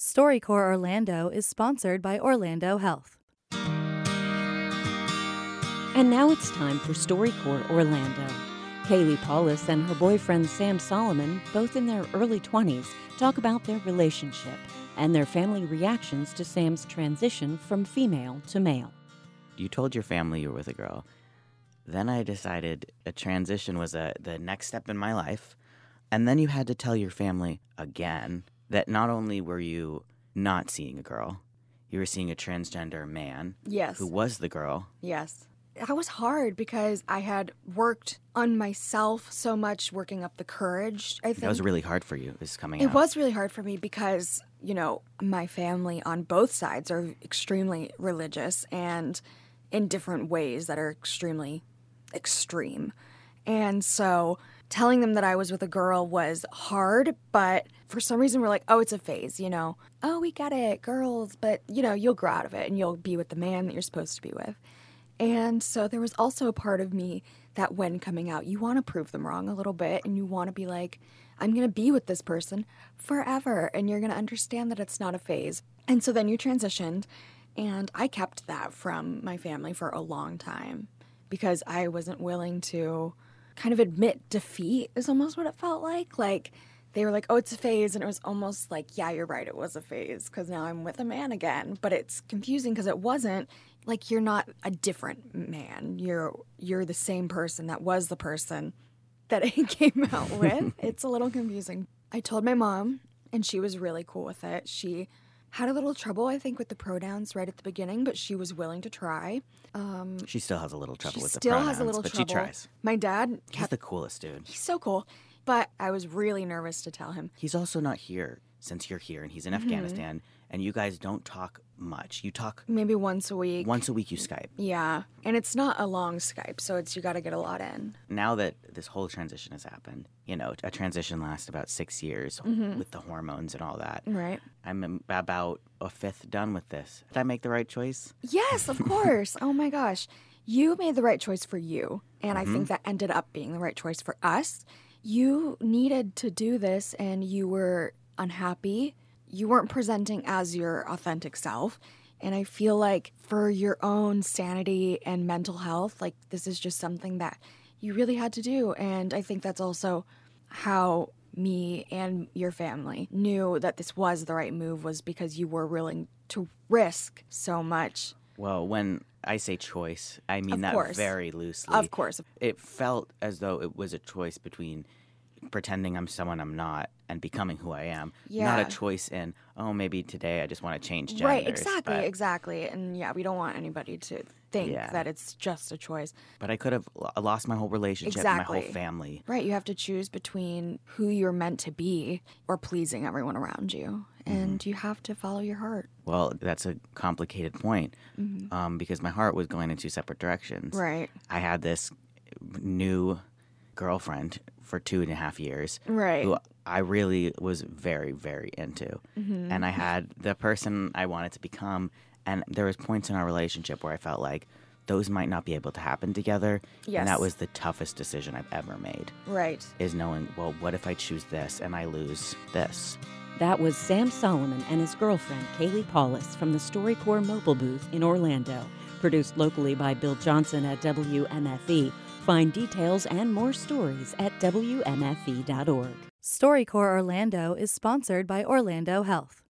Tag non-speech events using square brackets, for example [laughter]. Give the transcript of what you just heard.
StoryCorps Orlando is sponsored by Orlando Health. And now it's time for StoryCorps Orlando. Kaylee Paulus and her boyfriend Sam Solomon, both in their early 20s, talk about their relationship and their family reactions to Sam's transition from female to male. You told your family you were with a girl. Then I decided a transition was a, the next step in my life. And then you had to tell your family again that not only were you not seeing a girl, you were seeing a transgender man Yes. who was the girl. Yes. That was hard because I had worked on myself so much, working up the courage. I think That was really hard for you, is coming It out. was really hard for me because, you know, my family on both sides are extremely religious and in different ways that are extremely extreme. And so telling them that I was with a girl was hard, but for some reason we're like, oh, it's a phase, you know. Oh, we get it, girls, but, you know, you'll grow out of it and you'll be with the man that you're supposed to be with. And so there was also a part of me that when coming out, you want to prove them wrong a little bit and you want to be like, I'm going to be with this person forever and you're going to understand that it's not a phase. And so then you transitioned and I kept that from my family for a long time because I wasn't willing to kind of admit defeat is almost what it felt like. Like they were like, "Oh, it's a phase," and it was almost like, "Yeah, you're right, it was a phase because now I'm with a man again." But it's confusing because it wasn't. Like you're not a different man. You're you're the same person that was the person that [laughs] I came out with. [laughs] it's a little confusing. I told my mom, and she was really cool with it. She had a little trouble, I think, with the pronouns right at the beginning, but she was willing to try. Um, She still has a little trouble with the still pronouns, has a little but trouble. she tries. My dad He's kept the coolest dude. He's so cool. But I was really nervous to tell him. He's also not here since you're here and he's in Mm-hmm. Afghanistan and you guys don't talk much. You talk Maybe once a week. once a week you Skype. Yeah. And it's not a long Skype, so it's you got to get a lot in. Now that this whole transition has happened, you know, a transition lasts about 6 years Mm-hmm. with the hormones and all that. Right. I'm about a fifth done with this. Did I make the right choice? Yes, of course. [laughs] oh my gosh. You made the right choice for you. And I Mm-hmm. think that ended up being the right choice for us. You needed to do this and you were unhappy. You weren't presenting as your authentic self. And I feel like for your own sanity and mental health, like this is just something that you really had to do. And I think that's also how me and your family knew that this was the right move was because you were willing to risk so much. Well, when I say choice, I mean Of that course. very loosely. Of course. It felt as though it was a choice between pretending I'm someone I'm not and becoming who I am. Not a choice in, oh, maybe today I just want to change genders. right, exactly, But, exactly. And yeah, we don't want anybody to think Yeah. that it's just a choice. but I could have lost my whole relationship, my whole family. Right, you have to choose between who you're meant to be or pleasing everyone around you. And you have to follow your heart. Well, that's a complicated point um, because my heart was going in two separate directions. Mm-hmm. Right. I had this new girlfriend for two and a half years. Right. Who I really was very, very into. Mm-hmm. And I had the person I wanted to become. And there was points in our relationship where I felt like those might not be able to happen together. Yes. And that was the toughest decision I've ever made Right. is knowing, well, what if I choose this and I lose this? That was Sam Solomon and his girlfriend, Kaylee Paulus, from the StoryCorps mobile booth in Orlando. Produced locally by Bill Johnson at WMFE. Find details and more stories at WMFE.org. StoryCorps Orlando is sponsored by Orlando Health.